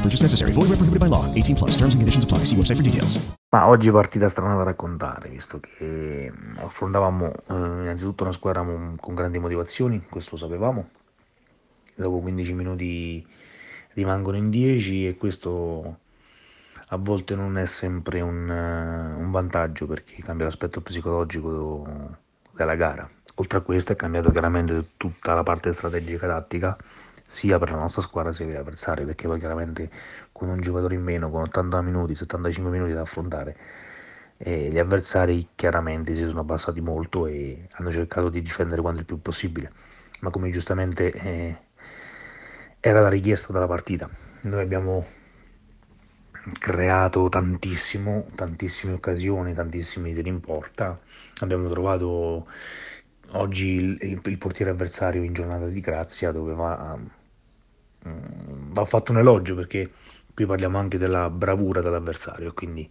No purchase necessary. Void where prohibited by law. 18 plus. Terms and conditions apply. See website for details. Ma oggi partita strana da raccontare, visto che affrontavamo eh, innanzitutto una squadra con grandi motivazioni, questo lo sapevamo. Dopo 15 minuti rimangono in 10 e questo a volte non è sempre un, un vantaggio perché cambia l'aspetto psicologico della gara. Oltre a questo è cambiato chiaramente tutta la parte strategica tattica, sia per la nostra squadra sia per gli avversari, perché poi chiaramente con un giocatore in meno, con 80 minuti, 75 minuti da affrontare, eh, gli avversari chiaramente si sono abbassati molto e hanno cercato di difendere quanto il più possibile, ma come giustamente eh, era la richiesta della partita. Noi abbiamo creato tantissimo, tantissime occasioni, tantissimi tiri in porta. Abbiamo trovato oggi il, il- il portiere avversario in giornata di grazia dove va, mm, va fatto un elogio perché qui parliamo anche della bravura dell'avversario, quindi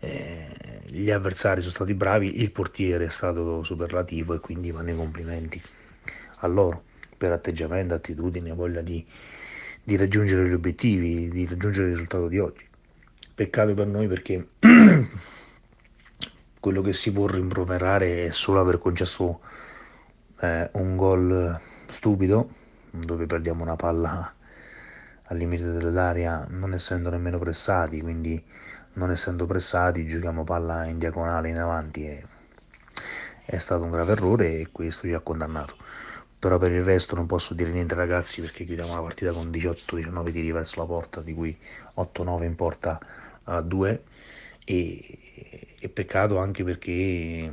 eh, gli avversari sono stati bravi, il portiere è stato superlativo e quindi vanno i complimenti a loro per atteggiamento, attitudine, voglia di, di raggiungere gli obiettivi, di raggiungere il risultato di oggi. Peccato per noi perché quello che si può rimproverare è solo aver concesso eh, un gol stupido dove perdiamo una palla al limite dell'area non essendo nemmeno pressati, quindi non essendo pressati giochiamo palla in diagonale in avanti e è stato un grave errore e questo ci ha condannato. Però per il resto non posso dire niente ragazzi perché chiudiamo la partita con 18-19 tiri verso la porta, di cui 8-9 in porta a 2 e, e peccato anche perché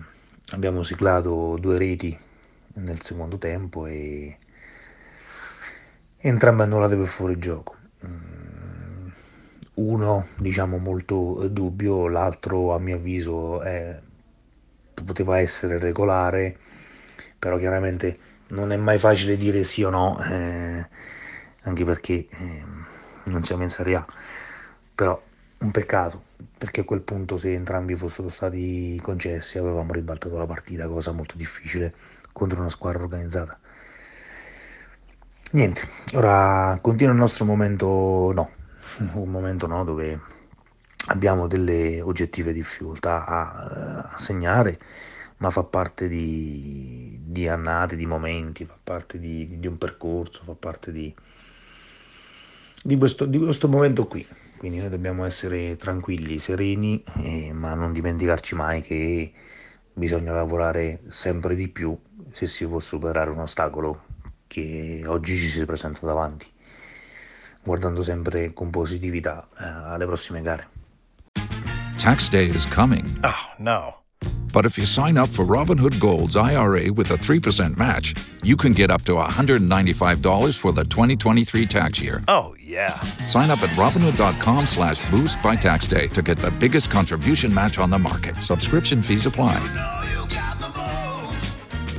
abbiamo siglato due reti nel secondo tempo e entrambe annullate per fuorigioco. Mm, Uno diciamo molto dubbio, l'altro a mio avviso è- poteva essere regolare, però chiaramente non è mai facile dire sì o no, eh, anche perché eh, non siamo in Serie A. Però un peccato, perché a quel punto se entrambi fossero stati concessi avevamo ribaltato la partita, cosa molto difficile contro una squadra organizzata. Niente, ora continua il nostro momento no, un momento no dove abbiamo delle oggettive difficoltà a, a segnare, ma fa parte di, di annate, di momenti, fa parte di, di un percorso, fa parte di, di questo, di questo momento qui. Quindi noi dobbiamo essere tranquilli, sereni, eh, ma non dimenticarci mai che bisogna lavorare sempre di più se si vuole superare un ostacolo che oggi ci si presenta davanti, guardando sempre con positività eh, alle prossime gare. Tax day is coming. Oh, no. But if you sign up for Robinhood Gold's IRA with a 3% match, you can get up to $195 for the 2023 tax year. Oh, yeah. Sign up at Robinhood.com slash boost by tax day to get the biggest contribution match on the market. Subscription fees apply.